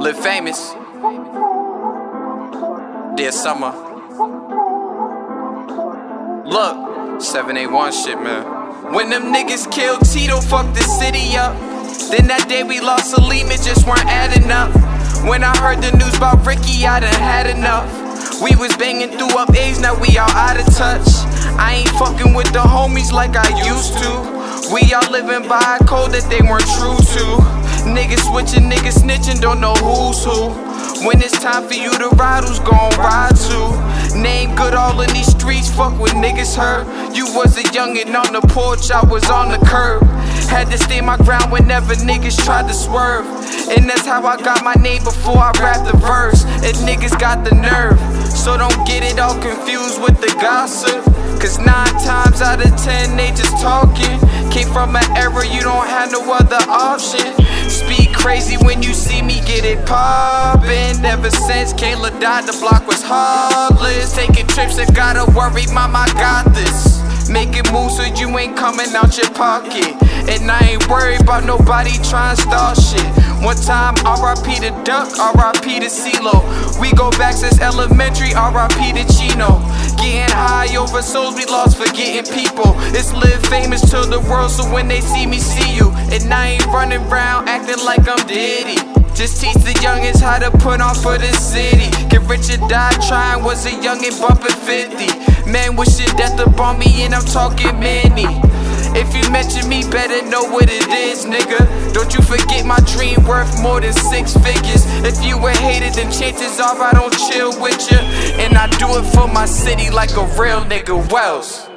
Live famous. Dear summer. Look, 781 shit, man. When them niggas killed Tito, fucked the city up. Then that day we lost Salim, it just weren't adding up. When I heard the news about Ricky, I done had enough. We was banging through up A's, now we all out of touch. I ain't fucking with the homies like I used to. We all living by a code that they weren't true to. Niggas switching, niggas snitching, don't know who's who. When it's time for you to ride, who's gon' ride to? Name good all in these streets, fuck with niggas hurt. You was a youngin' on the porch, I was on the curb. Had to stay my ground whenever niggas tried to swerve. And that's how I got my name before I rap the verse. And niggas got the nerve. So don't get it all confused with the gossip. Cause nine times out of ten they just talking. Came from an era you don't have no other option. Get it poppin'. Ever since Kayla died, the block was heartless. Taking trips and gotta worry, mom, I got this. Making moves so you ain't coming out your pocket. And I ain't worried about nobody trying to start shit. One time, RIP to Duck, RIP to CeeLo. We go back since elementary, RIP to Chino. Getting high over souls we lost, forgetting people. It's live famous to the world, so when they see me, see you. And I ain't running around acting like I'm Diddy. Just teach the youngins how to put on for the city. Get rich or die trying, was a youngin' bumpin' 50. Man, wish your death upon me, and I'm talking many. If you mention me, better know what it is, nigga. Don't you forget my dream worth more than six figures. If you a hater, then chances are I don't chill with you. And I do it for my city like a real nigga Wells.